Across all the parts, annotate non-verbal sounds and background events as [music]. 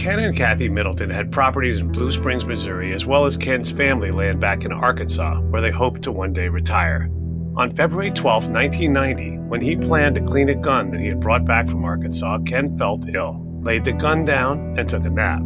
Ken and Kathy Middleton had properties in Blue Springs, Missouri, as well as Ken's family land back in Arkansas, where they hoped to one day retire. On February 12, 1990, when he planned to clean a gun that he had brought back from Arkansas, Ken felt ill, laid the gun down, and took a nap.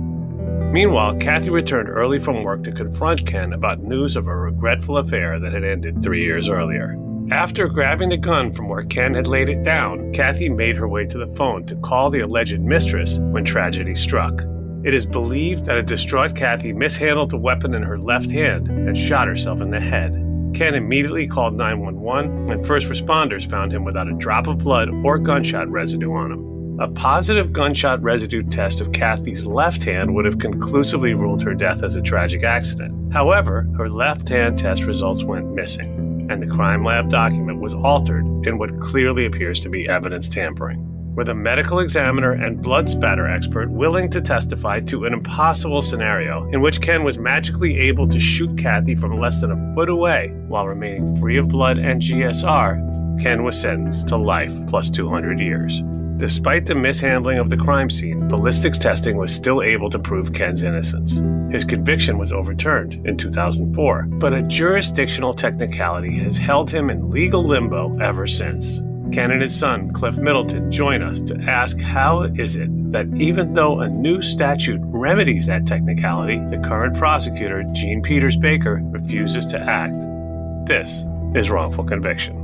Meanwhile, Kathy returned early from work to confront Ken about news of a regretful affair that had ended three years earlier. After grabbing the gun from where Ken had laid it down, Kathy made her way to the phone to call the alleged mistress when tragedy struck. It is believed that a distraught Kathy mishandled the weapon in her left hand and shot herself in the head. Ken immediately called 911, and first responders found him without a drop of blood or gunshot residue on him. A positive gunshot residue test of Kathy's left hand would have conclusively ruled her death as a tragic accident. However, her left hand test results went missing and the crime lab document was altered in what clearly appears to be evidence tampering. With a medical examiner and blood spatter expert willing to testify to an impossible scenario in which Ken was magically able to shoot Kathy from less than a foot away while remaining free of blood and GSR, Ken was sentenced to life plus 200 years. Despite the mishandling of the crime scene, ballistics testing was still able to prove Ken's innocence. His conviction was overturned in 2004, but a jurisdictional technicality has held him in legal limbo ever since. Ken and his son, Cliff Middleton, join us to ask how is it that even though a new statute remedies that technicality, the current prosecutor, Jean Peters Baker, refuses to act. This is wrongful conviction.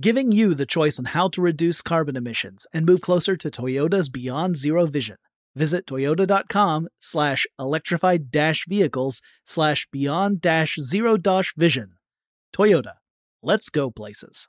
giving you the choice on how to reduce carbon emissions and move closer to Toyota's Beyond Zero vision. Visit toyota.com slash electrified dash vehicles slash beyond dash zero dash vision. Toyota. Let's go places.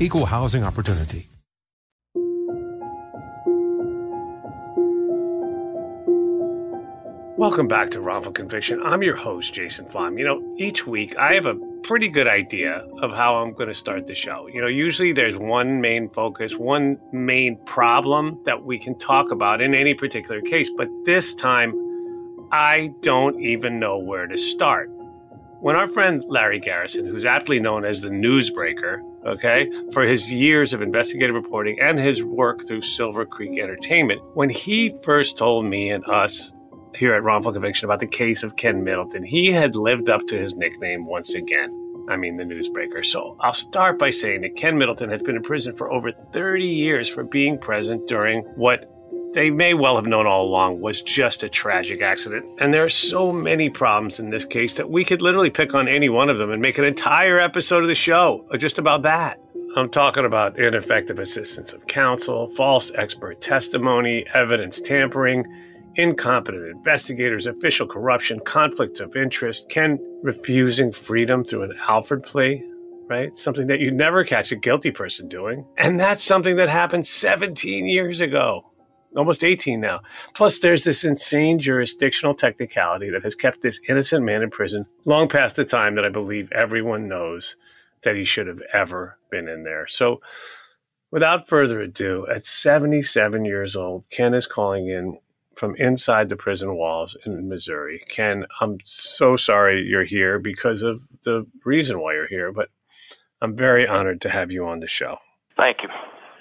Equal housing opportunity. Welcome back to Wrongful Conviction. I'm your host, Jason Flom. You know, each week I have a pretty good idea of how I'm going to start the show. You know, usually there's one main focus, one main problem that we can talk about in any particular case, but this time I don't even know where to start. When our friend Larry Garrison, who's aptly known as the newsbreaker, okay, for his years of investigative reporting and his work through Silver Creek Entertainment, when he first told me and us here at Wrongful Conviction about the case of Ken Middleton, he had lived up to his nickname once again. I mean, the newsbreaker. So I'll start by saying that Ken Middleton has been in prison for over 30 years for being present during what they may well have known all along was just a tragic accident. And there are so many problems in this case that we could literally pick on any one of them and make an entire episode of the show just about that. I'm talking about ineffective assistance of counsel, false expert testimony, evidence tampering, incompetent investigators, official corruption, conflicts of interest, Ken refusing freedom through an Alford plea, right? Something that you'd never catch a guilty person doing. And that's something that happened 17 years ago, almost 18 now. Plus, there's this insane jurisdictional technicality that has kept this innocent man in prison long past the time that I believe everyone knows that he should have ever been in there. So, without further ado, at 77 years old, Ken is calling in from inside the prison walls in Missouri. Ken, I'm so sorry you're here because of the reason why you're here, but I'm very honored to have you on the show. Thank you.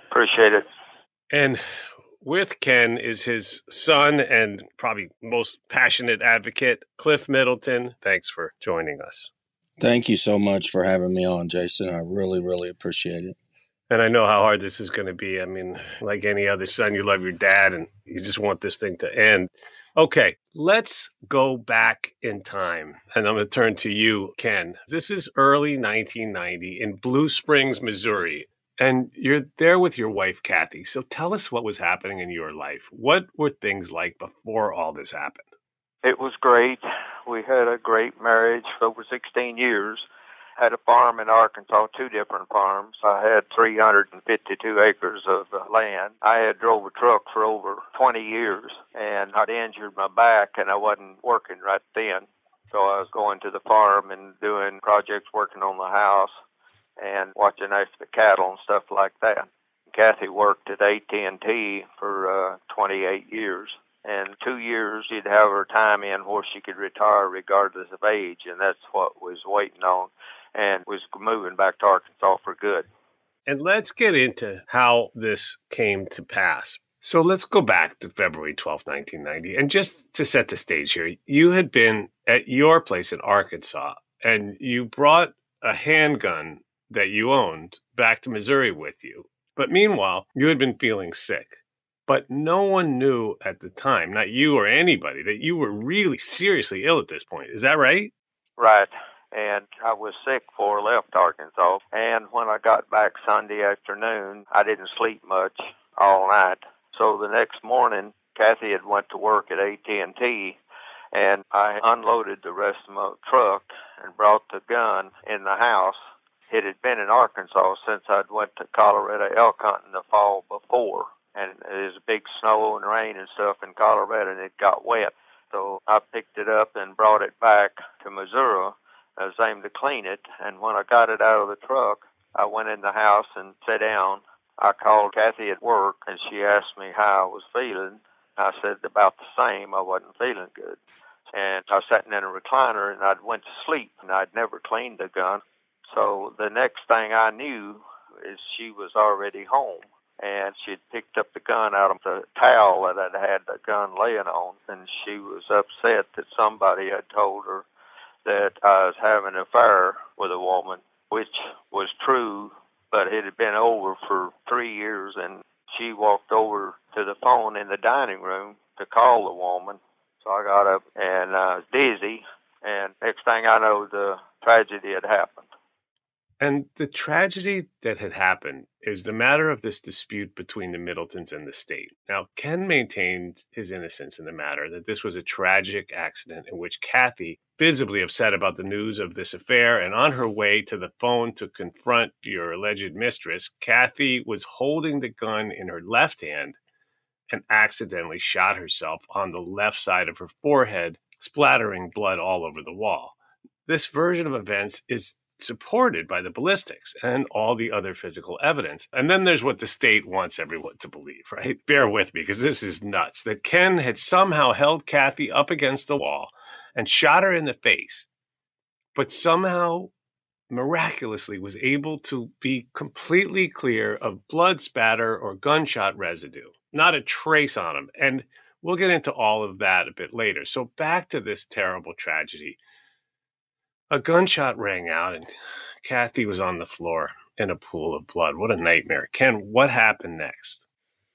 Appreciate it. And with Ken is his son and probably most passionate advocate, Cliff Middleton. Thanks for joining us. Thank you so much for having me on, Jason. I really, really appreciate it. And I know how hard this is going to be. I mean, like any other son, you love your dad and you just want this thing to end. Okay, let's go back in time. And I'm going to turn to you, Ken. This is early 1990 in Blue Springs, Missouri. And you're there with your wife, Kathy. So tell us what was happening in your life. What were things like before all this happened? It was great. We had a great marriage for over 16 years had a farm in Arkansas, two different farms. I had 352 acres of uh, land. I had drove a truck for over 20 years, and I'd injured my back, and I wasn't working right then. So I was going to the farm and doing projects, working on the house, and watching after the cattle and stuff like that. Kathy worked at AT&T for uh, 28 years and two years she'd have her time in where she could retire regardless of age, and that's what was waiting on and was moving back to Arkansas for good. And let's get into how this came to pass. So let's go back to February 12, 1990. And just to set the stage here, you had been at your place in Arkansas and you brought a handgun that you owned back to Missouri with you. But meanwhile, you had been feeling sick. But no one knew at the time, not you or anybody, that you were really seriously ill at this point. Is that right? Right and I was sick before I left Arkansas. And when I got back Sunday afternoon, I didn't sleep much all night. So the next morning, Kathy had went to work at AT&T, and I unloaded the rest of my truck and brought the gun in the house. It had been in Arkansas since I'd went to Colorado elk hunting the fall before, and it was big snow and rain and stuff in Colorado, and it got wet. So I picked it up and brought it back to Missouri I was aiming to clean it, and when I got it out of the truck, I went in the house and sat down. I called Kathy at work, and she asked me how I was feeling. I said about the same. I wasn't feeling good. And I was sitting in a recliner, and I'd went to sleep, and I'd never cleaned the gun. So the next thing I knew is she was already home and she'd picked up the gun out of the towel that I'd had the gun laying on, and she was upset that somebody had told her that I was having an affair with a woman, which was true, but it had been over for three years, and she walked over to the phone in the dining room to call the woman. So I got up and I was dizzy, and next thing I know, the tragedy had happened. And the tragedy that had happened is the matter of this dispute between the Middletons and the state. Now, Ken maintained his innocence in the matter, that this was a tragic accident in which Kathy, visibly upset about the news of this affair and on her way to the phone to confront your alleged mistress, Kathy was holding the gun in her left hand and accidentally shot herself on the left side of her forehead, splattering blood all over the wall. This version of events is supported by the ballistics and all the other physical evidence. And then there's what the state wants everyone to believe, right? Bear with me because this is nuts that Ken had somehow held Kathy up against the wall and shot her in the face, but somehow miraculously was able to be completely clear of blood spatter or gunshot residue, not a trace on him. And we'll get into all of that a bit later. So back to this terrible tragedy. A gunshot rang out, and Kathy was on the floor in a pool of blood. What a nightmare. Ken, what happened next?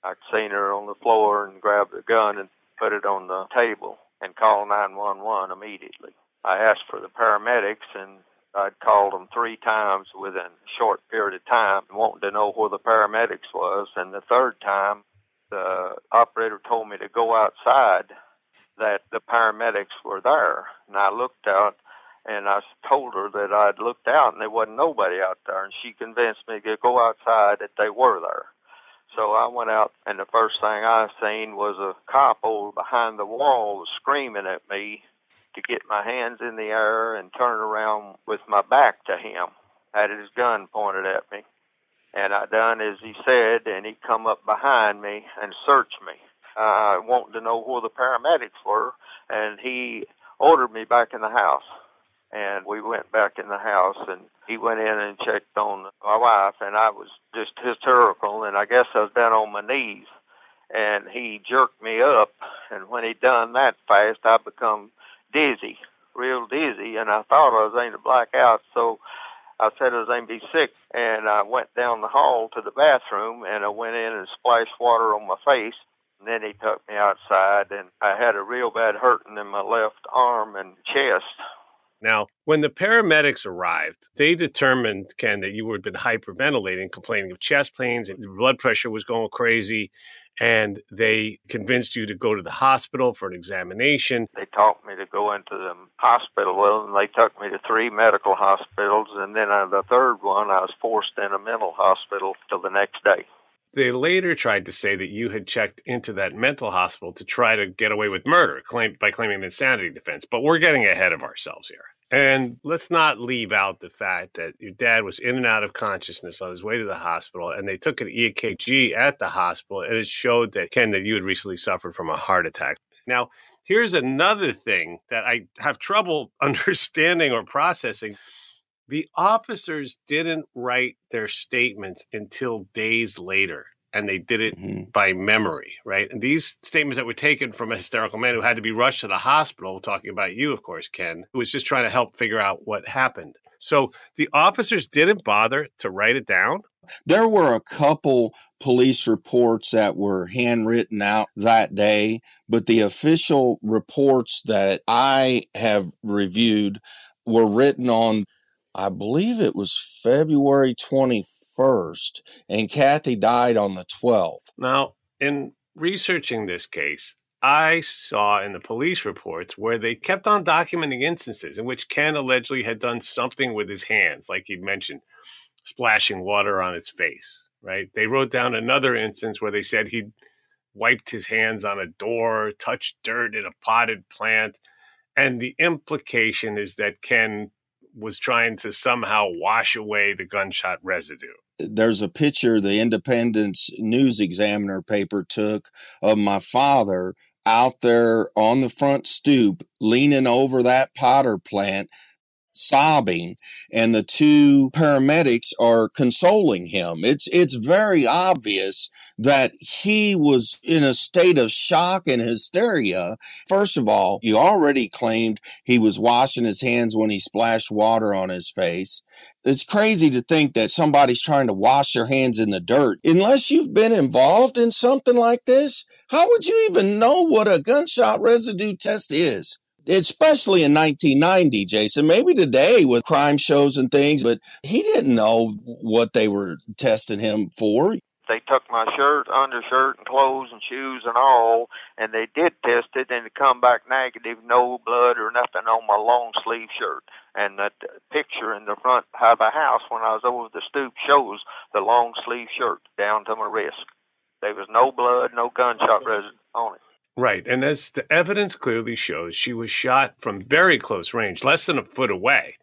I'd seen her on the floor and grabbed the gun and put it on the table and called 911 immediately. I asked for the paramedics, and I'd called them three times within a short period of time, wanting to know where the paramedics was. And the third time, the operator told me to go outside, that the paramedics were there. And I looked out, and I told her that I'd looked out, and there wasn't nobody out there. And she convinced me to go outside that they were there. So I went out, and the first thing I seen was a cop over behind the wall screaming at me to get my hands in the air and turn around with my back to him. Had his gun pointed at me. And I done as he said, and he come up behind me and searched me. Uh, wanting to know where the paramedics were, and he ordered me back in the house. And we went back in the house, and he went in and checked on my wife, and I was just hysterical, and I guess I was down on my knees. And he jerked me up, and when he done that fast, I become dizzy, real dizzy, and I thought I was going to black out. So I said I was going to be sick, and I went down the hall to the bathroom, and I went in and splashed water on my face. And then he took me outside, and I had a real bad hurting in my left arm and chest. Now, when the paramedics arrived, they determined, Ken, that you had been hyperventilating, complaining of chest pains, and your blood pressure was going crazy, and they convinced you to go to the hospital for an examination. They talked me to go into the hospital, well, and they took me to three medical hospitals, and then on the third one, I was forced in a mental hospital till the next day. They later tried to say that you had checked into that mental hospital to try to get away with murder claim, by claiming an insanity defense, but we're getting ahead of ourselves here. And let's not leave out the fact that your dad was in and out of consciousness on his way to the hospital, and they took an EKG at the hospital, and it showed that Ken that you had recently suffered from a heart attack. Now, here's another thing that I have trouble [laughs] understanding or processing. The officers didn't write their statements until days later and they did it mm-hmm. by memory, right? And these statements that were taken from a hysterical man who had to be rushed to the hospital, talking about you, of course, Ken, who was just trying to help figure out what happened. So the officers didn't bother to write it down. There were a couple police reports that were handwritten out that day, but the official reports that I have reviewed were written on I believe it was February 21st, and Kathy died on the 12th. Now, in researching this case, I saw in the police reports where they kept on documenting instances in which Ken allegedly had done something with his hands, like he'd mentioned, splashing water on his face, right? They wrote down another instance where they said he'd wiped his hands on a door, touched dirt in a potted plant. And the implication is that Ken was trying to somehow wash away the gunshot residue. There's a picture the Independence News Examiner paper took of my father out there on the front stoop, leaning over that potter plant, sobbing and the two paramedics are consoling him. It's it's very obvious that he was in a state of shock and hysteria. First of all, you already claimed he was washing his hands when he splashed water on his face. It's crazy to think that somebody's trying to wash their hands in the dirt. Unless you've been involved in something like this, how would you even know what a gunshot residue test is? Especially in 1990, Jason. Maybe today with crime shows and things, but he didn't know what they were testing him for. They took my shirt, undershirt, and clothes and shoes and all, and they did test it, and it come back negative, no blood or nothing on my long sleeve shirt. And the picture in the front of the house when I was over the stoop shows the long sleeve shirt down to my wrist. There was no blood, no gunshot residue on it. Right. And as the evidence clearly shows, she was shot from very close range, less than a foot away.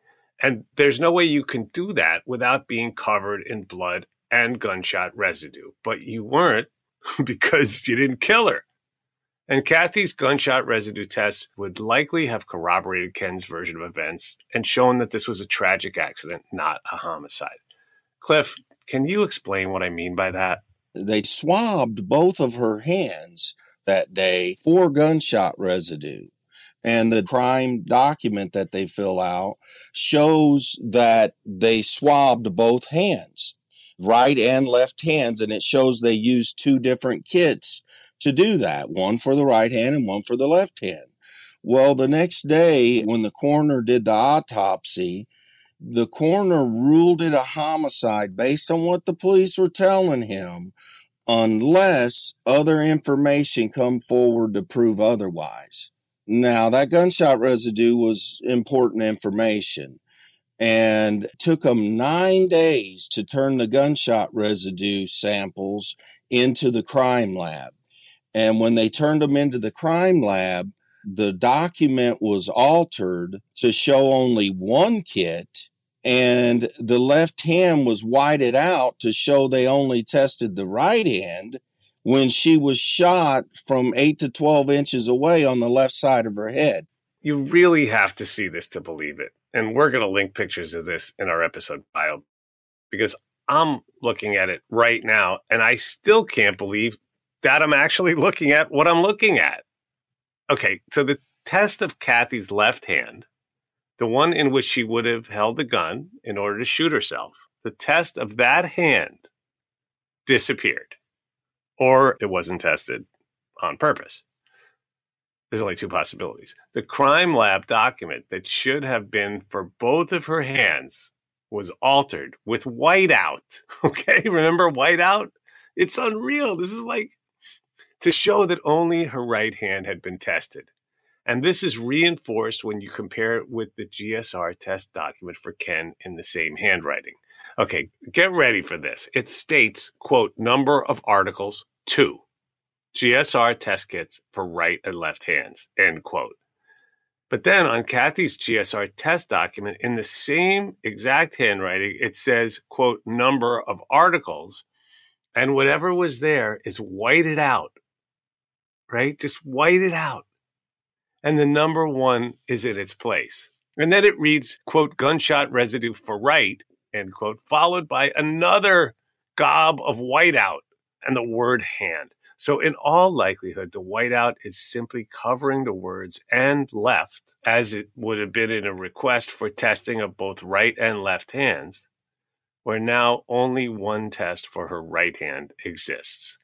And there's no way you can do that without being covered in blood and gunshot residue. But you weren't [laughs] because you didn't kill her. And Kathy's gunshot residue test would likely have corroborated Ken's version of events and shown that this was a tragic accident, not a homicide. Cliff, can you explain what I mean by that? They swabbed both of her hands that day for gunshot residue. And the crime document that they fill out shows that they swabbed both hands, right and left hands, and it shows they used two different kits to do that one for the right hand and one for the left hand. Well, the next day, when the coroner did the autopsy, The coroner ruled it a homicide based on what the police were telling him, unless other information come forward to prove otherwise. Now, that gunshot residue was important information and took them nine days to turn the gunshot residue samples into the crime lab. And when they turned them into the crime lab, the document was altered to show only one kit and the left hand was whited out to show they only tested the right hand when she was shot from 8 to 12 inches away on the left side of her head. You really have to see this to believe it. And we're going to link pictures of this in our episode bio because I'm looking at it right now and I still can't believe that I'm actually looking at what I'm looking at. Okay, so the test of Kathy's left hand, the one in which she would have held the gun in order to shoot herself, the test of that hand disappeared or it wasn't tested on purpose. There's only two possibilities. The crime lab document that should have been for both of her hands was altered with whiteout. [laughs] Okay, remember whiteout? It's unreal. This is like to show that only her right hand had been tested. And this is reinforced when you compare it with the GSR test document for Ken in the same handwriting. Okay, get ready for this. It states, quote, number of articles two, GSR test kits for right and left hands, end quote. But then on Kathy's GSR test document, in the same exact handwriting, it says, quote, number of articles, and whatever was there is whited out, right? Just white it out. And the number one is in its place. And then it reads, quote, gunshot residue for right, end quote, followed by another gob of whiteout and the word hand. So, in all likelihood, the whiteout is simply covering the words and left, as it would have been in a request for testing of both right and left hands, where now only one test for her right hand exists.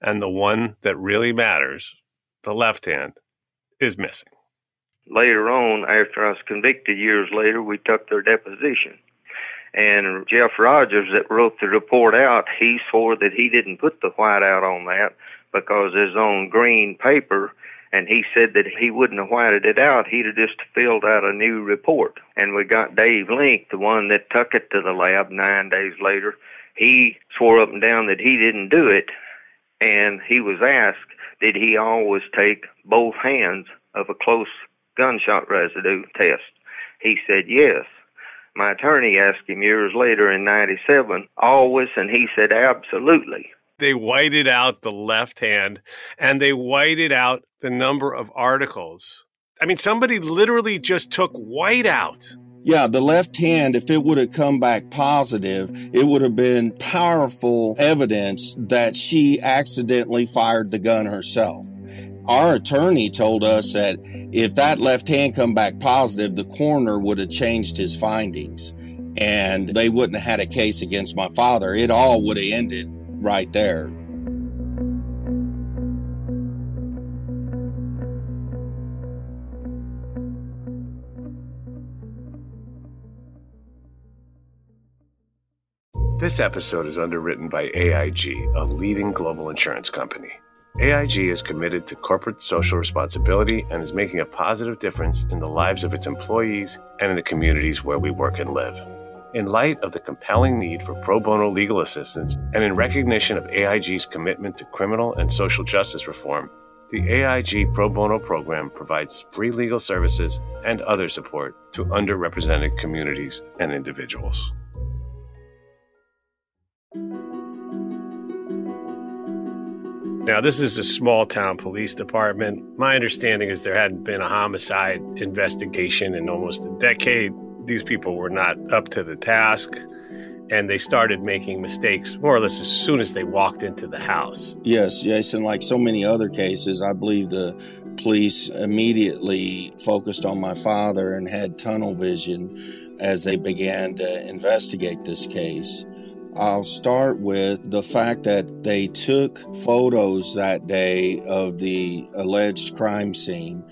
And the one that really matters, the left hand, is missing. Later on, after I was convicted years later, we took their deposition. And Jeff Rogers, that wrote the report out, he swore that he didn't put the white out on that because it's on green paper. And he said that he wouldn't have whited it out. He'd have just filled out a new report. And we got Dave Link, the one that took it to the lab nine days later. He swore up and down that he didn't do it. And he was asked, did he always take both hands of a close gunshot residue test? He said yes. My attorney asked him years later in 97, always, and he said absolutely. They whited out the left hand and they whited out the number of articles. I mean, somebody literally just took white out. Yeah, the left hand, if it would have come back positive, it would have been powerful evidence that she accidentally fired the gun herself our attorney told us that if that left hand come back positive, the coroner would have changed his findings and they wouldn't have had a case against my father. It all would have ended right there. This episode is underwritten by AIG, a leading global insurance company. AIG is committed to corporate social responsibility and is making a positive difference in the lives of its employees and in the communities where we work and live. In light of the compelling need for pro bono legal assistance and in recognition of AIG's commitment to criminal and social justice reform, the AIG Pro Bono program provides free legal services and other support to underrepresented communities and individuals. Now, this is a small town police department. My understanding is there hadn't been a homicide investigation in almost a decade. These people were not up to the task, and they started making mistakes more or less as soon as they walked into the house. Yes, Jason, like so many other cases, I believe the police immediately focused on my father and had tunnel vision as they began to investigate this case. I'll start with the fact that they took photos that day of the alleged crime scene,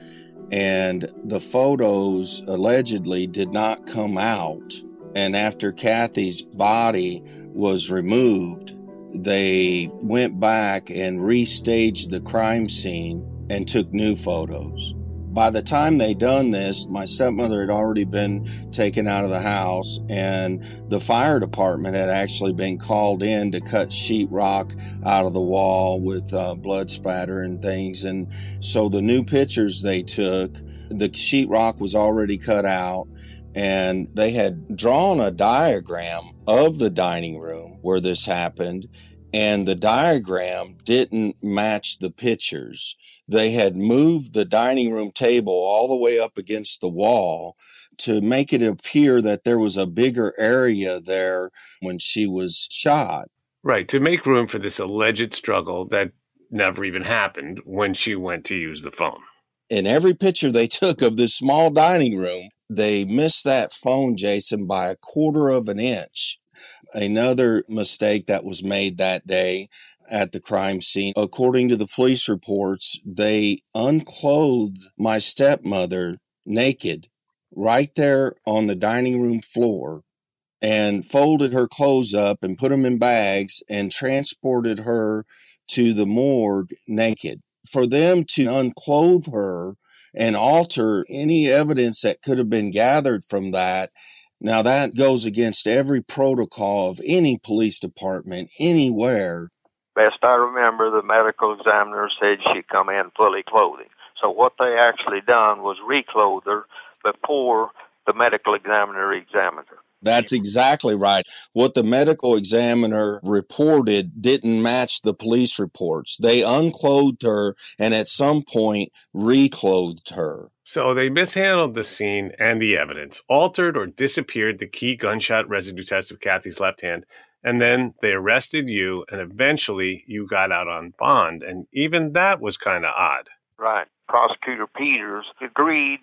and the photos allegedly did not come out And after Kathy's body was removed, they went back and restaged the crime scene and took new photos. By the time they done this, my stepmother had already been taken out of the house, and the fire department had actually been called in to cut sheetrock out of the wall with uh, blood spatter and things. And so the new pictures they took, the sheetrock was already cut out, and they had drawn a diagram of the dining room where this happened and the diagram didn't match the pictures. They had moved the dining room table all the way up against the wall to make it appear that there was a bigger area there when she was shot. Right, to make room for this alleged struggle that never even happened when she went to use the phone. In every picture they [laughs] took of this small dining room, they missed that phone, Jason, by a quarter of an inch. Another mistake that was made that day at the crime scene. According to the police reports, they unclothed my stepmother naked right there on the dining room floor and folded her clothes up and put them in bags and transported her to the morgue naked. For them to unclothe her and alter any evidence that could have been gathered from that now that goes against every protocol of any police department anywhere. Best I remember, the medical examiner said she come in fully clothing. So what they actually done was reclothe her before the medical examiner examined her. That's exactly right. What the medical examiner reported didn't match the police reports. They unclothed her and at some point reclothed her. So they mishandled the scene and the evidence, altered or disappeared the key gunshot residue test of Kathy's left hand, and then they arrested you and eventually you got out on bond. And even that was kind of odd. Right. Prosecutor Peters agreed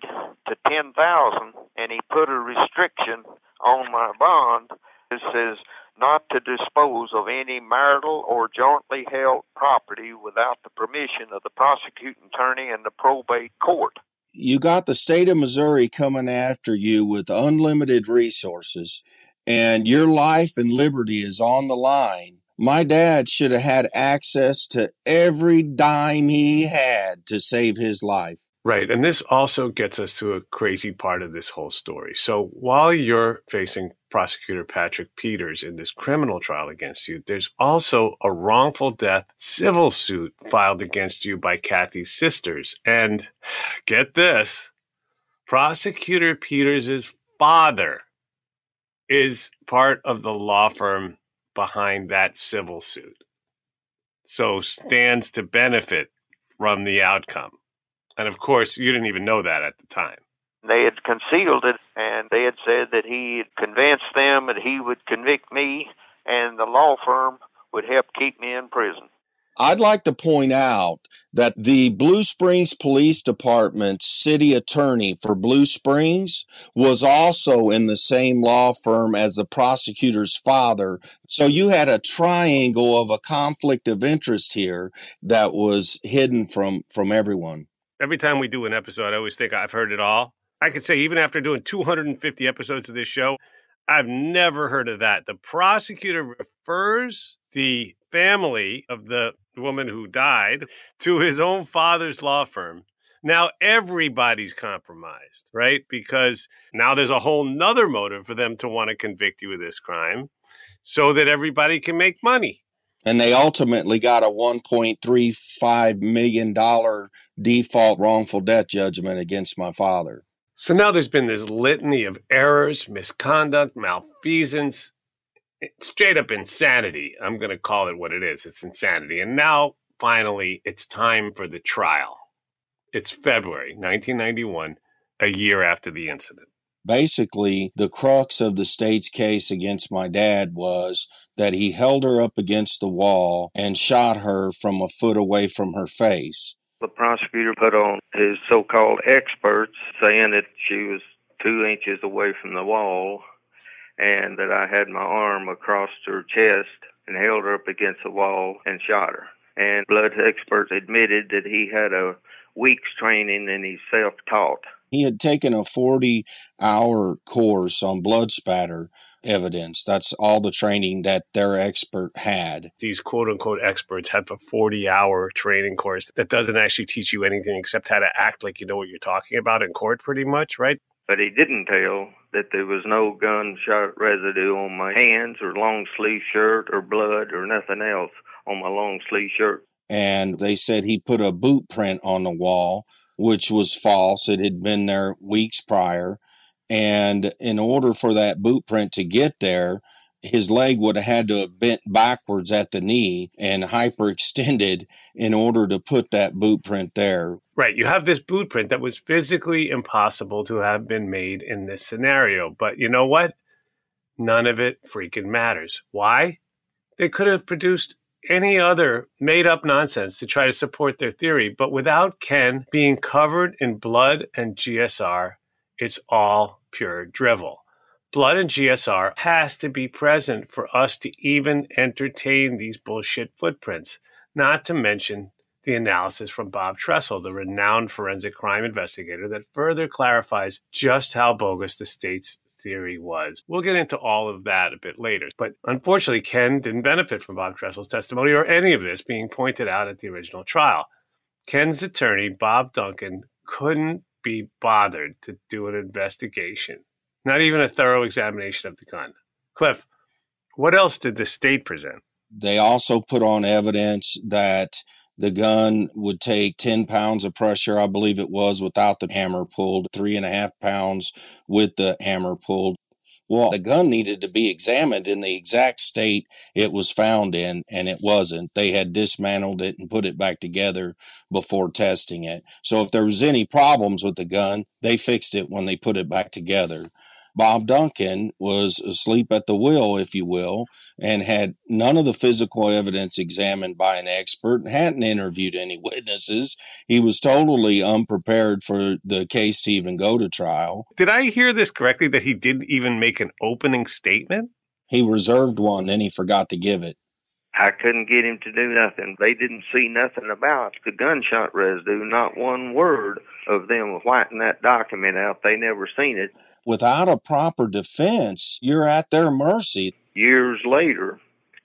to 10,000 and he put a restriction on my bond. It says not to dispose of any marital or jointly held property without the permission of the prosecuting attorney and the probate court. You got the state of Missouri coming after you with unlimited resources, and your life and liberty is on the line. My dad should have had access to every dime he had to save his life. Right. And this also gets us to a crazy part of this whole story. So while you're facing prosecutor Patrick Peters in this criminal trial against you, there's also a wrongful death civil suit filed against you by Kathy's sisters. And [sighs] get this prosecutor Peters' father is part of the law firm behind that civil suit. So hmm. stands to benefit from the outcome. And of course, you didn't even know that at the time. They had concealed it, and they had said that he had convinced them that he would convict me, and the law firm would help keep me in prison. I'd like to point out that the Blue Springs Police Department's city attorney for Blue Springs was also in the same law firm as the prosecutor's father. So you had a triangle of a conflict of interest here that was hidden from, from everyone every time we do an episode, I always think I've heard it all. I could say, even after doing 250 episodes of this show, I've never heard of that. The prosecutor refers the family of the woman who died to his own father's law firm. Now everybody's compromised, right? Because now there's a whole nother motive for them to want to convict you of this crime so that everybody can make money and they ultimately got a $1.35 million default wrongful death judgment against my father. So now there's been this litany of errors, misconduct, malfeasance, straight up insanity. I'm going to call it what it is. It's insanity. And now, finally, it's time for the trial. It's February 1991, a year after the incident. Basically, the crux of the state's case against my dad was that he held her up against the wall and shot her from a foot away from her face. The prosecutor put on his so called experts saying that she was two inches away from the wall and that I had my arm across her chest and held her up against the wall and shot her. And blood experts admitted that he had a week's training and he's self taught. He had taken a 40 hour course on blood spatter evidence. That's all the training that their expert had. These quote unquote experts have a 40 hour training course that doesn't actually teach you anything except how to act like you know what you're talking about in court, pretty much, right? But he didn't tell that there was no gunshot residue on my hands or long sleeve shirt or blood or nothing else on my long sleeve shirt. And they said he put a boot print on the wall, which was false. It had been there weeks prior. And in order for that boot print to get there, his leg would have had to have bent backwards at the knee and hyperextended in order to put that boot print there. Right. You have this boot print that was physically impossible to have been made in this scenario. But you know what? None of it freaking matters. Why? They could have produced any other made up nonsense to try to support their theory. But without Ken being covered in blood and GSR, it's all pure drivel. Blood and GSR has to be present for us to even entertain these bullshit footprints, not to mention the analysis from Bob Tressel, the renowned forensic crime investigator, that further clarifies just how bogus the state's theory was. We'll get into all of that a bit later. But unfortunately, Ken didn't benefit from Bob Tressel's testimony or any of this being pointed out at the original trial. Ken's attorney, Bob Duncan, couldn't be bothered to do an investigation, not even a thorough examination of the gun. Cliff, what else did the state present? They also put on evidence that the gun would take 10 pounds of pressure, I believe it was, without the hammer pulled, three and a half pounds with the hammer pulled. Well, the gun needed to be examined in the exact state it was found in, and it wasn't. They had dismantled it and put it back together before testing it. So if there was any problems with the gun, they fixed it when they put it back together. Bob Duncan was asleep at the wheel, if you will, and had none of the physical evidence examined by an expert and hadn't interviewed any [laughs] witnesses. He was totally unprepared for the case to even go to trial. Did I hear this correctly that he didn't even make an opening statement? He reserved one, and he forgot to give it. I couldn't get him to do nothing. They didn't see nothing about the gunshot residue, not one word of them whiting that document out. They never seen it without a proper defense, you're at their mercy. Years later,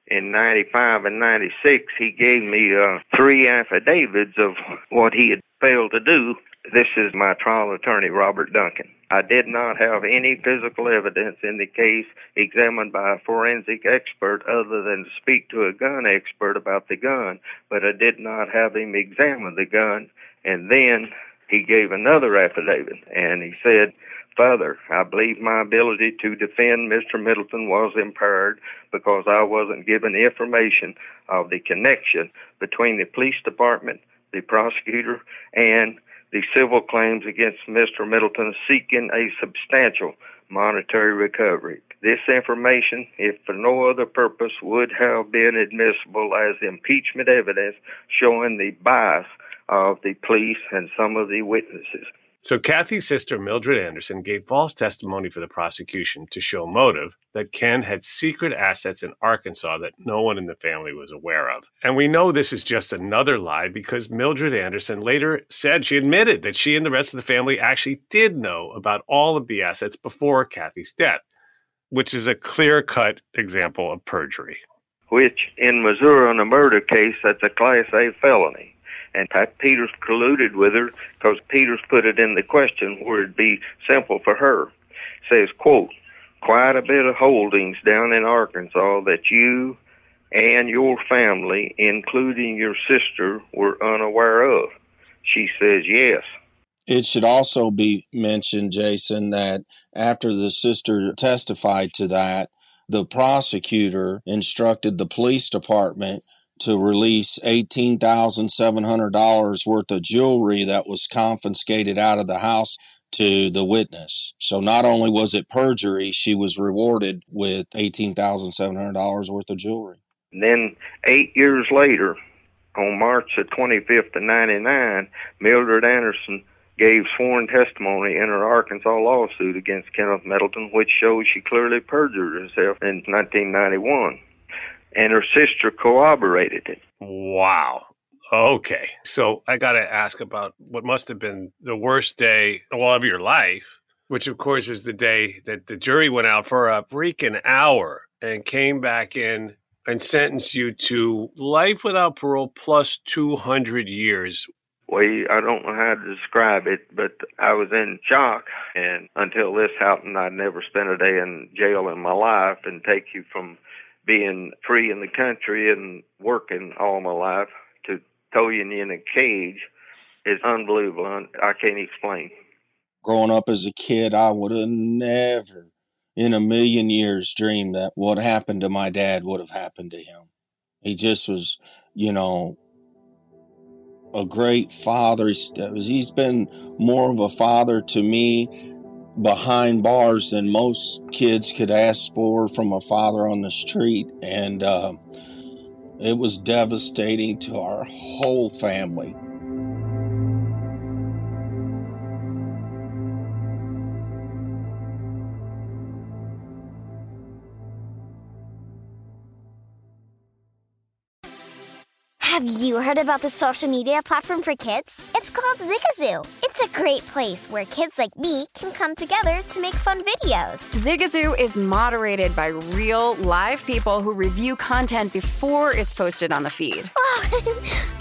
in 95 and 96, he gave me uh, three affidavits of what he had failed to do. This is my trial attorney, Robert Duncan. I did not have any physical evidence in the case examined by a forensic expert other than to speak to a gun expert about the gun, but I did not have him examine the gun. And then he gave another affidavit, and he said, Further, I believe my ability to defend Mr. Middleton was impaired because I wasn't given information of the connection between the police department, the prosecutor, and the civil claims against Mr. Middleton seeking a substantial monetary recovery. This information, if for no other purpose, would have been admissible as impeachment evidence showing the bias of the police and some of the witnesses. So Kathy's sister, Mildred Anderson, gave false testimony for the prosecution to show motive that Ken had secret assets in Arkansas that no one in the family was aware of. And we know this is just another lie because Mildred Anderson later said she admitted that she and the rest of the family actually did know about all of the assets before Kathy's death, which is a clear cut example of perjury. Which, in Missouri, on a murder case, that's a Class A felony and Pat Peters colluded with her because Peters put it in the question where it'd be simple for her. Says, quote, quite a bit of holdings down in Arkansas that you and your family, including your sister, were unaware of. She says, yes. It should also be mentioned, Jason, that after the sister testified to that, the prosecutor instructed the police department to release $18,700 worth of jewelry that was confiscated out of the house to the witness. So not only was it perjury, she was rewarded with $18,700 worth of jewelry. And then eight years later, on March the 25th of 99, Mildred Anderson gave sworn testimony in her Arkansas lawsuit against Kenneth Middleton, which shows she clearly perjured herself in 1991 and her sister corroborated it. Wow. Okay. So I got to ask about what must have been the worst day well, of your life, which of course is the day that the jury went out for a freaking hour and came back in and sentenced you to life without parole plus 200 years. Well, I don't know how to describe it, but I was in shock. And until this happened, I'd never spent a day in jail in my life and take you from being free in the country and working all my life to throwing you in a cage is unbelievable. I can't explain. Growing up as a kid, I would have never in a million years dreamed that what happened to my dad would have happened to him. He just was, you know, a great father. He's been more of a father to me behind bars than most kids could ask for from a father on the street. And uh, it was devastating to our whole family. Have you heard about the social media platform for kids? It's called Zigazoo. It's a great place where kids like me can come together to make fun videos. Zigazoo is moderated by real, live people who review content before it's posted on the feed. Oh, [laughs]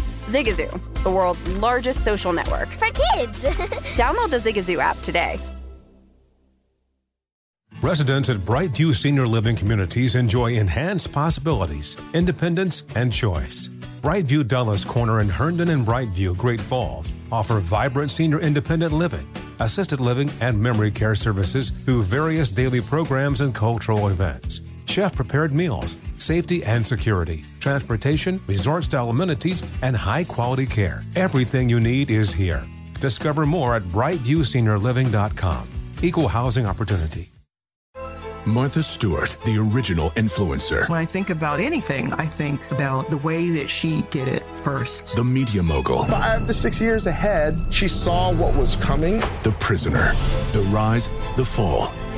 Zigazoo, the world's largest social network. For kids! [laughs] Download the Zigazoo app today. Residents at Brightview Senior Living Communities enjoy enhanced possibilities, independence, and choice. Brightview Dulles Corner in Herndon and Brightview, Great Falls, offer vibrant senior independent living, assisted living, and memory care services through various daily programs and cultural events chef prepared meals, safety and security, transportation, resort style amenities, and high quality care. Everything you need is here. Discover more at brightviewseniorliving.com. Equal housing opportunity. Martha Stewart, the original influencer. When I think about anything, I think about the way that she did it first. The media mogul. Five to six years ahead, she saw what was coming. The prisoner. The rise, the fall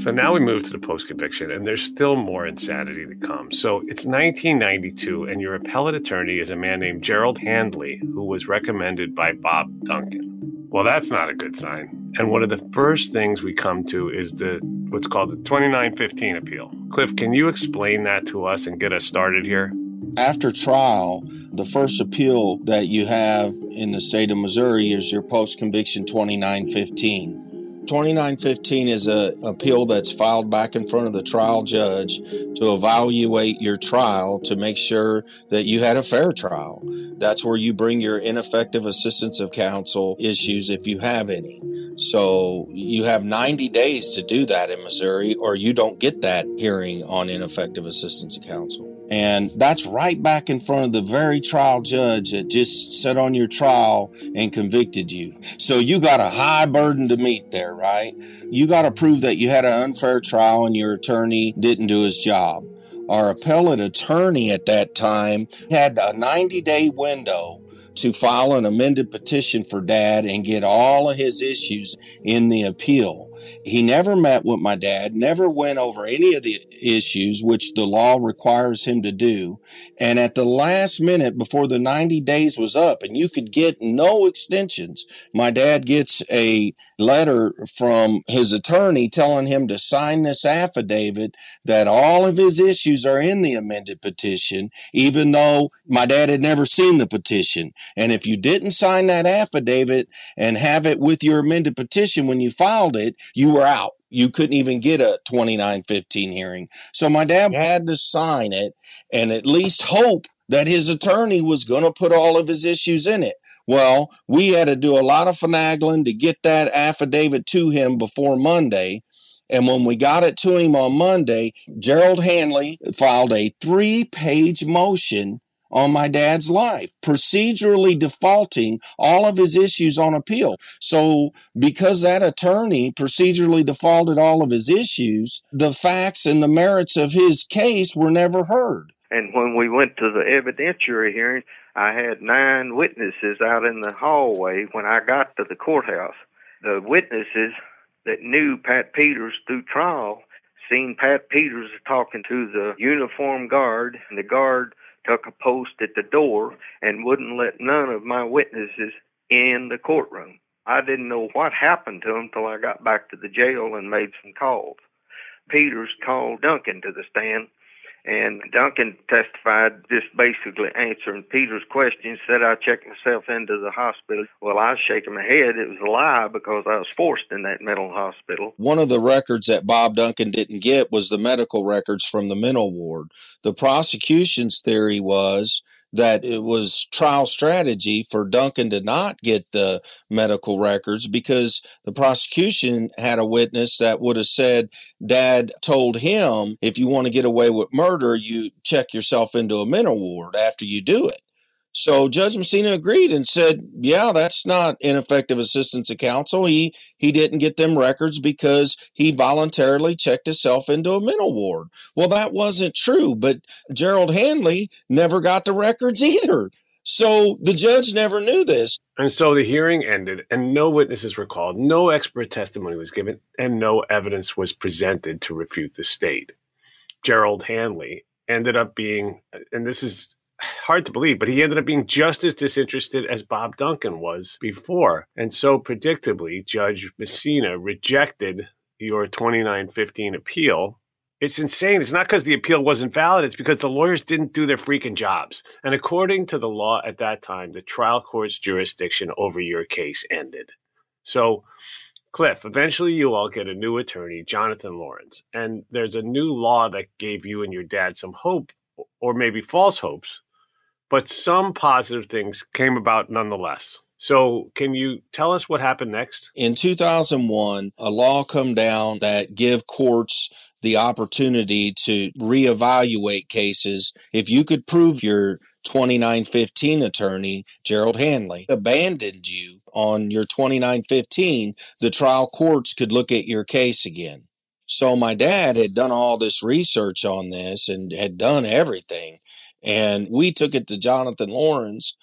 So now we move to the post conviction, and there's still more insanity to come. So it's 1992, and your appellate attorney is a man named Gerald Hanley, who was recommended by Bob Duncan. Well, that's not a good sign. And one of the first things we come to is the what's called the 2915 appeal. Cliff, can you explain that to us and get us started here? After trial, the first appeal that you have in the state of Missouri is your post conviction 2915. 2915 is a appeal that's filed back in front of the trial judge to evaluate your trial to make sure that you had a fair trial. That's where you bring your ineffective assistance of counsel issues if you have any. So you have 90 days to do that in Missouri or you don't get that hearing on ineffective assistance of counsel. And that's right back in front of the very trial judge that just sat on your trial and convicted you. So you got a high burden to meet there, right? You got to prove that you had an unfair trial and your attorney didn't do his job. Our appellate attorney at that time had a 90 day window to file an amended petition for dad and get all of his issues in the appeal. He never met with my dad, never went over any of the issues, which the law requires him to do. And at the last minute before the 90 days was up, and you could get no extensions, my dad gets a letter from his attorney telling him to sign this affidavit that all of his issues are in the amended petition, even though my dad had never seen the petition. And if you didn't sign that affidavit and have it with your amended petition when you filed it, you were out. You couldn't even get a 2915 hearing. So my dad had to sign it and at least hope that his attorney was going to put all of his issues in it. Well, we had to do a lot of finagling to get that affidavit to him before Monday. And when we got it to him on Monday, Gerald Hanley filed a three page motion on my dad's life, procedurally defaulting all of his issues on appeal. So, because that attorney procedurally defaulted all of his issues, the facts and the merits of his case were never heard. And when we went to the evidentiary hearing, I had nine witnesses out in the hallway when I got to the courthouse. The witnesses that knew Pat Peters through trial seen Pat Peters talking to the uniform guard, and the guard took a post at the door and wouldn't let none of my witnesses in the courtroom. I didn't know what happened to them till I got back to the jail and made some calls. Peters called Duncan to the stand and Duncan testified, just basically answering Peter's questions, said I checked myself into the hospital. Well, I was shaking my head. It was a lie because I was forced in that mental hospital. One of the records that Bob Duncan didn't get was the medical records from the mental ward. The prosecution's theory was that it was trial strategy for Duncan to not get the medical records because the prosecution had a witness that would have said dad told him if you want to get away with murder you check yourself into a mental ward after you do it so Judge Messina agreed and said, "Yeah, that's not ineffective assistance of counsel. He he didn't get them records because he voluntarily checked himself into a mental ward." Well, that wasn't true, but Gerald Hanley never got the records either. So the judge never knew this. And so the hearing ended, and no witnesses were called, no expert testimony was given, and no evidence was presented to refute the state. Gerald Hanley ended up being, and this is hard to believe, but he ended up being just as disinterested as Bob Duncan was before. And so predictably, Judge Messina rejected your 2915 appeal. It's insane. It's not because the appeal wasn't valid, it's because the lawyers didn't do their freaking jobs. And according to the law at that time, the trial court's jurisdiction over your case ended. So, Cliff, eventually you all get a new attorney, Jonathan Lawrence. And there's a new law that gave you and your dad some hope, or maybe false hopes, but some positive things came about nonetheless. So, can you tell us what happened next? In 2001, a law come down that give courts the opportunity to reevaluate cases if you could prove your 2915 attorney, Gerald Hanley, abandoned you on your 2915, the trial courts could look at your case again. So my dad had done all this research on this and had done everything. And we took it to Jonathan Lawrence,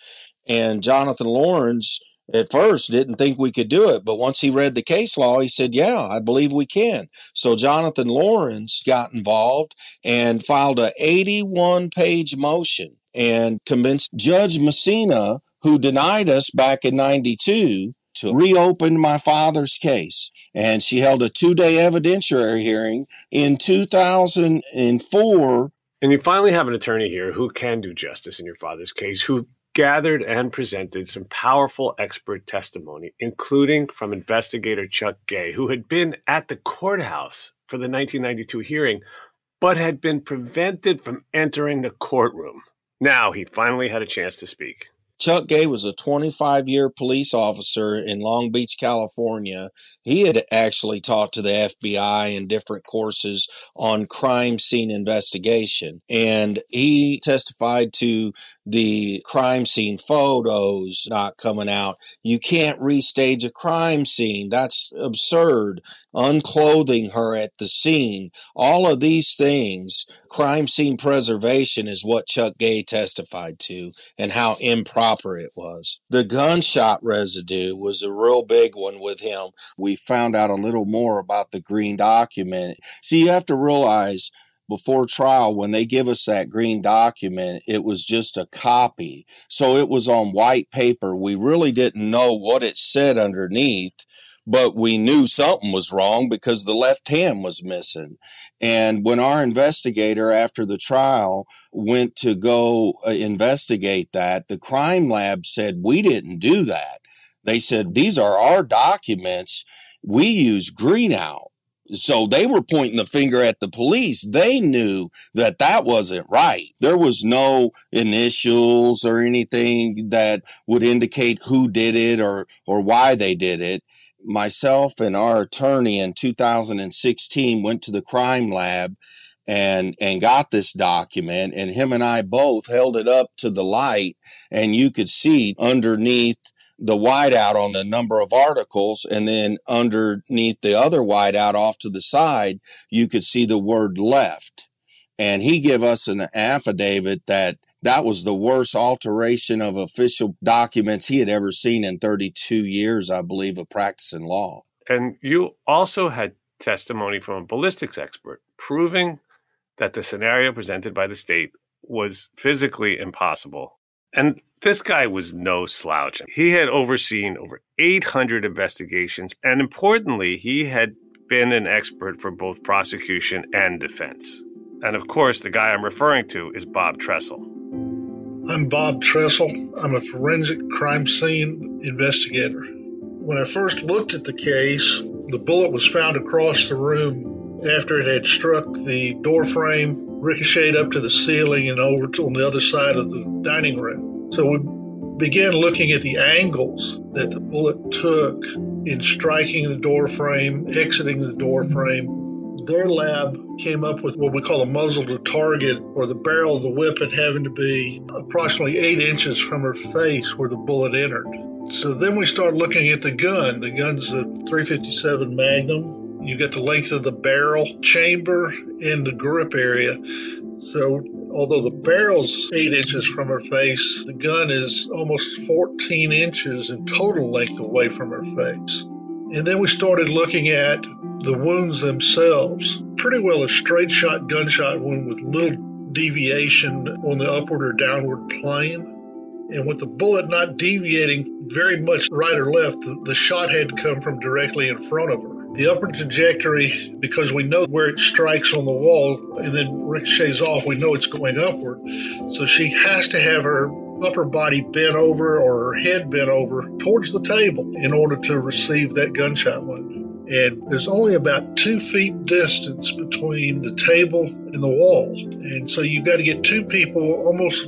and Jonathan Lawrence at first didn't think we could do it, but once he read the case law, he said, Yeah, I believe we can. So Jonathan Lawrence got involved and filed a 81 page motion and convinced Judge Messina, who denied us back in 92, to reopen my father's case. And she held a two day evidentiary hearing in 2004 and you finally have an attorney here who can do justice in your father's case, who gathered and presented some powerful expert testimony, including from investigator Chuck Gay, who had been at the courthouse for the 1992 hearing, but had been prevented from entering the courtroom. Now he finally had a chance to speak. Chuck Gay was a 25 year police officer in Long Beach, California. He had actually taught to the FBI in different courses on crime scene investigation. And he testified to the crime scene photos not coming out. You can't restage a crime scene. That's absurd. Unclothing her at the scene. All of these things, crime scene preservation is what Chuck Gay testified to and how improper it was. The gunshot residue was a real big one with him. We found out a little more about the green document. See, you have to realize before trial when they give us that green document it was just a copy. So it was on white paper. We really didn't know what it said underneath but we knew something was wrong because the left hand was missing. And when our investigator after the trial went to go uh, investigate that the crime lab said we didn't do that. They said these are our documents. We use green out so they were pointing the finger at the police. They knew that that wasn't right. There was no initials or anything that would indicate who did it or, or why they did it. Myself and our attorney in 2016 went to the crime lab and and got this document and him and I both held it up to the light and you could see underneath the whiteout on the number of articles, and then underneath the other whiteout off to the side, you could see the word left. And he gave us an affidavit that that was the worst alteration of official documents he had ever seen in 32 years, I believe, of practicing law. And you also had testimony from a ballistics expert proving that the scenario presented by the state was physically impossible. And this guy was no slouch. He had overseen over 800 investigations, and importantly, he had been an expert for both prosecution and defense. And of course, the guy I'm referring to is Bob Tressel. I'm Bob Tressel. I'm a forensic crime scene investigator. When I first looked at the case, the bullet was found across the room after it had struck the door frame, ricocheted up to the ceiling, and over to, on the other side of the dining room. So we began looking at the angles that the bullet took in striking the door frame, exiting the door frame. Their lab came up with what we call a muzzle to target, or the barrel of the weapon having to be approximately eight inches from her face where the bullet entered. So then we started looking at the gun. The gun's a 357 Magnum. You get the length of the barrel, chamber, and the grip area. So although the barrel's eight inches from her face, the gun is almost 14 inches in total length away from her face. And then we started looking at the wounds themselves. Pretty well a straight shot gunshot wound with little deviation on the upward or downward plane. And with the bullet not deviating very much right or left, the, shot had come from directly in front of her. The upper trajectory, because we know where it strikes on the wall and then ricochets off, we know it's going upward. So she has to have her upper body bent over or her head bent over towards the table in order to receive that gunshot wound. And there's only about two feet distance between the table and the wall. And so you've got to get two people almost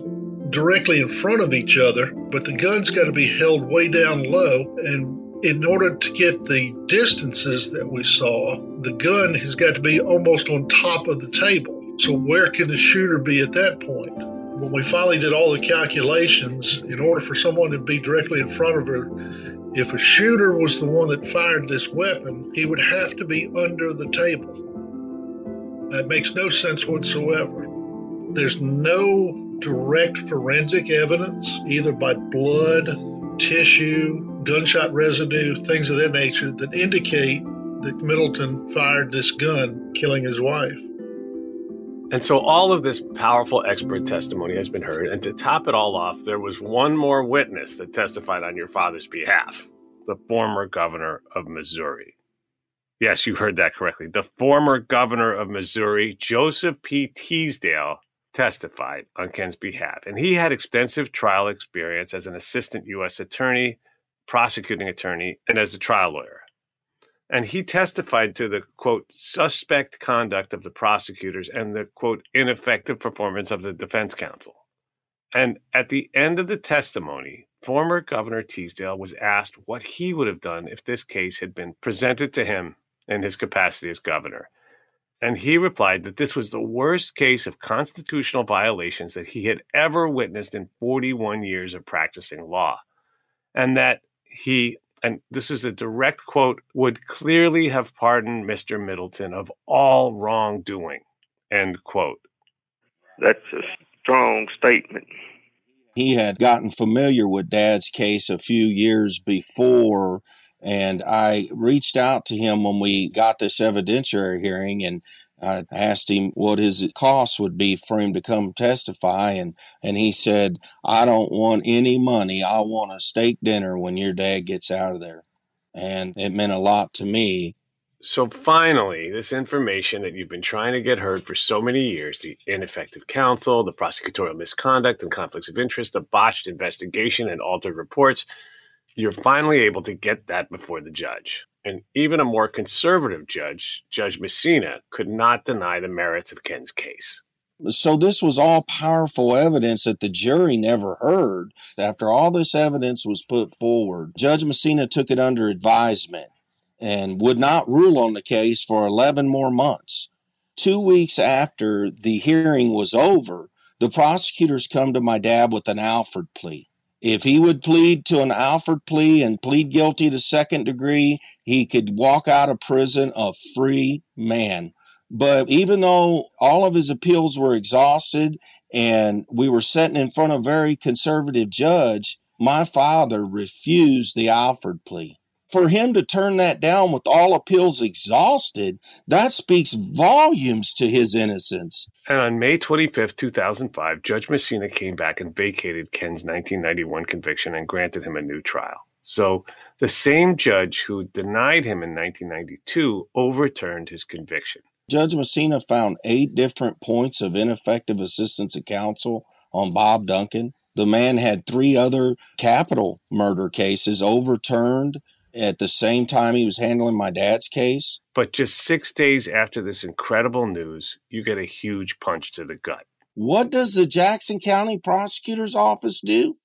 directly in front of each other, but the gun's got to be held way down low. And in order to get the distances that we saw, the gun has got to be almost on top of the table. So, where can the shooter be at that point? When we finally did all the calculations, in order for someone to be directly in front of her, if a shooter was the one that fired this weapon, he would have to be under the table. That makes no sense whatsoever. There's no direct forensic evidence, either by blood, tissue, gunshot residue, things of that nature that indicate that Middleton fired this gun, killing his wife. And so all of this powerful expert testimony has been heard. And to top it all off, there was one more witness that testified on your father's behalf the former governor of Missouri. Yes, you heard that correctly. The former governor of Missouri, Joseph P. Teasdale, testified on Ken's behalf. And he had extensive trial experience as an assistant U.S. attorney prosecuting attorney and as a trial lawyer. And he testified to the quote, suspect conduct of the prosecutors and the quote, ineffective performance of the defense counsel. And at the end of the testimony, former Governor Teasdale was asked what he would have done if this case had been presented to him in his capacity as governor. And he replied that this was the worst case of constitutional violations that he had ever witnessed in 41 years of practicing law. And that he, and this is a direct quote, would clearly have pardoned Mr. Middleton of all wrongdoing. End quote. That's a strong statement. He had gotten familiar with dad's case a few years before and I reached out to him when we got this evidentiary hearing and I asked him what his cost would be for him to come testify, and, and he said, I don't want any money. I want a steak dinner when your dad gets out of there. And it meant a lot to me. So finally, this information that you've been trying to get heard for so many years the ineffective counsel, the prosecutorial misconduct and conflicts of interest, the botched investigation and altered reports you're finally able to get that before the judge. And even a more conservative judge, Judge Messina, could not deny the merits of Ken's case. So, this was all powerful evidence that the jury never heard. After all this evidence was put forward, Judge Messina took it under advisement and would not rule on the case for 11 more months. Two weeks after the hearing was over, the prosecutors come to my dad with an Alford plea. If he would plead to an Alford plea and plead guilty to second degree, he could walk out of prison a free man. But even though all of his appeals were exhausted and we were sitting in front of a very conservative judge, my father refused the Alford plea. For him to turn that down with all appeals exhausted, that speaks volumes to his innocence. And on May 25th, 2005, Judge Messina came back and vacated Ken's 1991 conviction and granted him a new trial. So the same judge who denied him in 1992 overturned his conviction. Judge Messina found eight different points of ineffective assistance of counsel on Bob Duncan. The man had three other capital murder cases overturned at the same time he was handling my dad's case. But just six days after this incredible news, you get a huge punch to the gut. What does the Jackson County Prosecutor's Office do?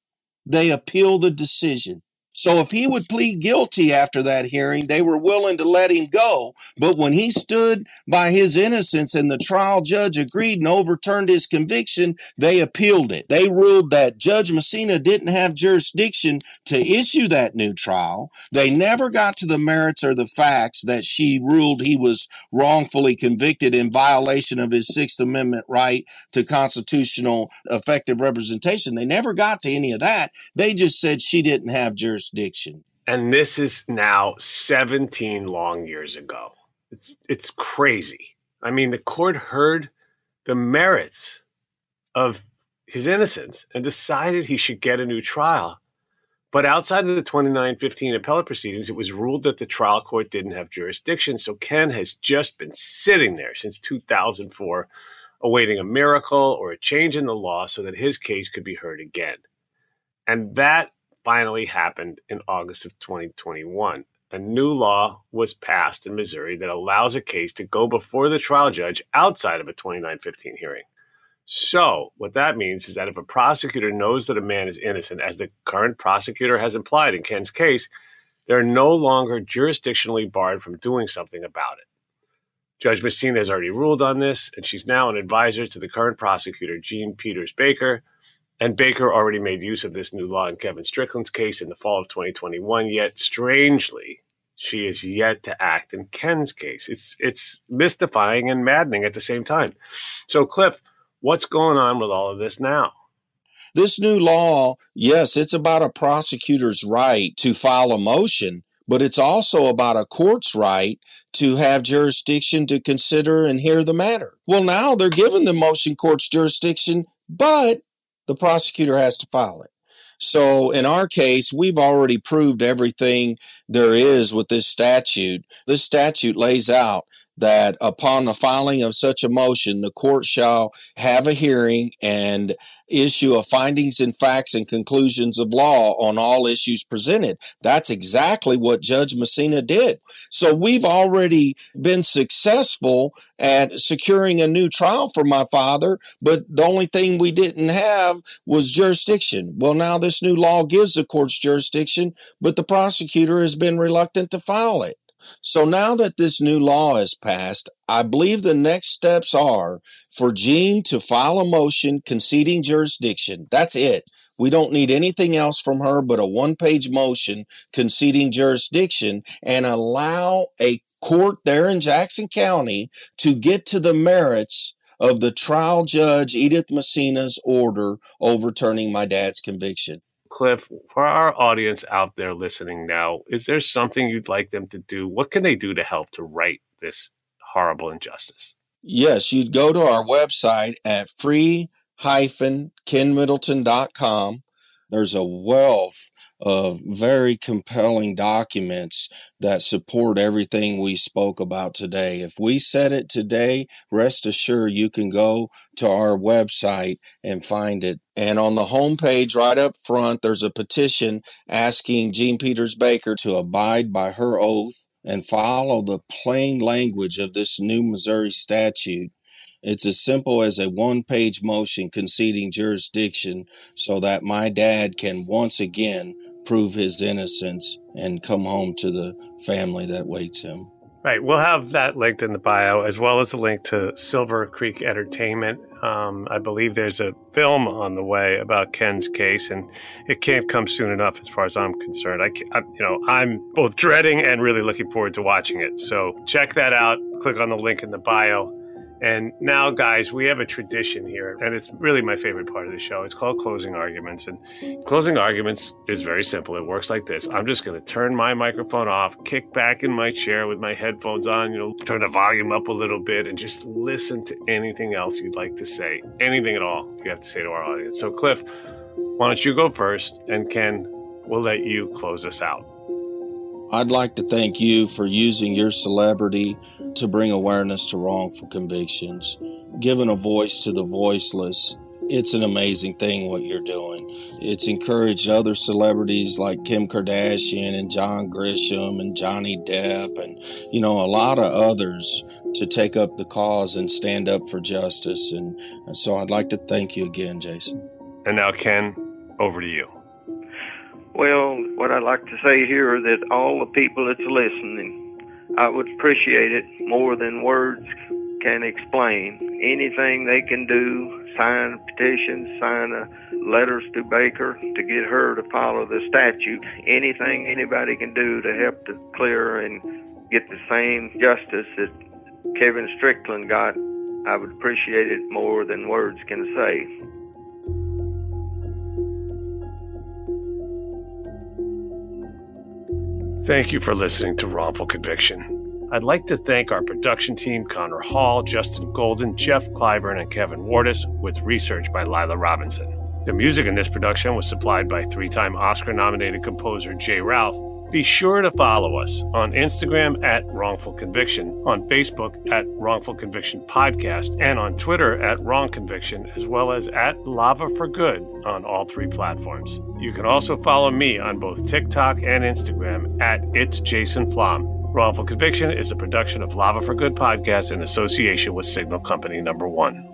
They appeal the decision. So if he would plead guilty after that hearing, they were willing to let him go. But when he stood by his innocence and the trial judge agreed and overturned his conviction, they appealed it. They ruled that Judge Messina didn't have jurisdiction to issue that new trial. They never got to the merits or the facts that she ruled he was wrongfully convicted in violation of his Sixth Amendment right to constitutional effective representation. They never got to any of that. They just said she didn't have jurisdiction jurisdiction. And this is now 17 long years ago. It's it's crazy. I mean, the court heard the merits of his innocence and decided he should get a new trial. But outside of the 2915 appellate proceedings, it was ruled that the trial court didn't have jurisdiction. So Ken has just been sitting there since 2004, awaiting a miracle or a change in the law so that his case could be heard again. And that finally happened in August of 2021. A new law was passed in Missouri that allows a case to go before the trial judge outside of a 2915 hearing. So, what that means is that if a prosecutor knows that a man is innocent, as the current prosecutor has implied in Ken's case, they're no longer jurisdictionally barred from doing something about it. Judge Messina has already ruled on this, and she's now an advisor to the current prosecutor, Jean Peters Baker, and Baker already made use of this new law in Kevin Strickland's case in the fall of 2021. Yet, strangely, she is yet to act in Ken's case. It's it's mystifying and maddening at the same time. So, Cliff, what's going on with all of this now? This new law, yes, it's about a prosecutor's right to file a motion, but it's also about a court's right to have jurisdiction to consider and hear the matter. Well, now they're giving the motion court's jurisdiction, but the prosecutor has to file it. So in our case, we've already proved everything there is with this statute. This statute lays out that upon the filing of such a motion, the court shall have a hearing and issue of findings and facts and conclusions of law on all issues presented. That's exactly what Judge Messina did. So we've already been successful at securing a new trial for my father, but the only thing we didn't have was jurisdiction. Well, now this new law gives the courts jurisdiction, but the prosecutor has been reluctant to file it. So now that this new law is passed, I believe the next steps are for Jean to file a motion conceding jurisdiction. That's it. We don't need anything else from her but a one page motion conceding jurisdiction and allow a court there in Jackson County to get to the merits of the trial judge Edith Messina's order overturning my dad's conviction. Cliff, for our audience out there listening now, is there something you'd like them to do? What can they do to help to right this horrible injustice? Yes, you'd go to our website at free-kenmiddleton.com. There's a wealth of very compelling documents that support everything we spoke about today. If we said it today, rest assured you can go to our website and find it. And on the homepage right up front, there's a petition asking Jean Peters Baker to abide by her oath and follow the plain language of this new Missouri statute. It's as simple as a one page motion conceding jurisdiction so that my dad can once again prove his innocence and come home to the family that waits him. Right. We'll have that linked in the bio, as well as a link to Silver Creek Entertainment. Um, I believe there's a film on the way about Ken's case, and it can't come soon enough, as far as I'm concerned. I, I, you know, I'm both dreading and really looking forward to watching it. So check that out. Click on the link in the bio. And now, guys, we have a tradition here, and it's really my favorite part of the show. It's called Closing Arguments. And Closing Arguments is very simple. It works like this I'm just going to turn my microphone off, kick back in my chair with my headphones on, you know, turn the volume up a little bit, and just listen to anything else you'd like to say. Anything at all you have to say to our audience. So, Cliff, why don't you go first? And Ken, we'll let you close us out. I'd like to thank you for using your celebrity to bring awareness to wrongful convictions, giving a voice to the voiceless. It's an amazing thing what you're doing. It's encouraged other celebrities like Kim Kardashian and John Grisham and Johnny Depp and, you know, a lot of others to take up the cause and stand up for justice. And so I'd like to thank you again, Jason. And now, Ken, over to you. Well, what I'd like to say here is that all the people that's listening, I would appreciate it more than words can explain. Anything they can do, sign petitions, sign a letters to Baker to get her to follow the statute. Anything anybody can do to help to clear and get the same justice that Kevin Strickland got, I would appreciate it more than words can say. Thank you for listening to Wrongful Conviction. I'd like to thank our production team, Connor Hall, Justin Golden, Jeff Clyburn, and Kevin Wardis, with research by Lila Robinson. The music in this production was supplied by three time Oscar nominated composer J. Ralph be sure to follow us on Instagram at Wrongful Conviction, on Facebook at Wrongful Conviction Podcast, and on Twitter at Wrong Conviction, as well as at Lava for Good on all three platforms. You can also follow me on both TikTok and Instagram at It's Jason Flom. Wrongful Conviction is a production of Lava for Good podcast in association with Signal Company Number One.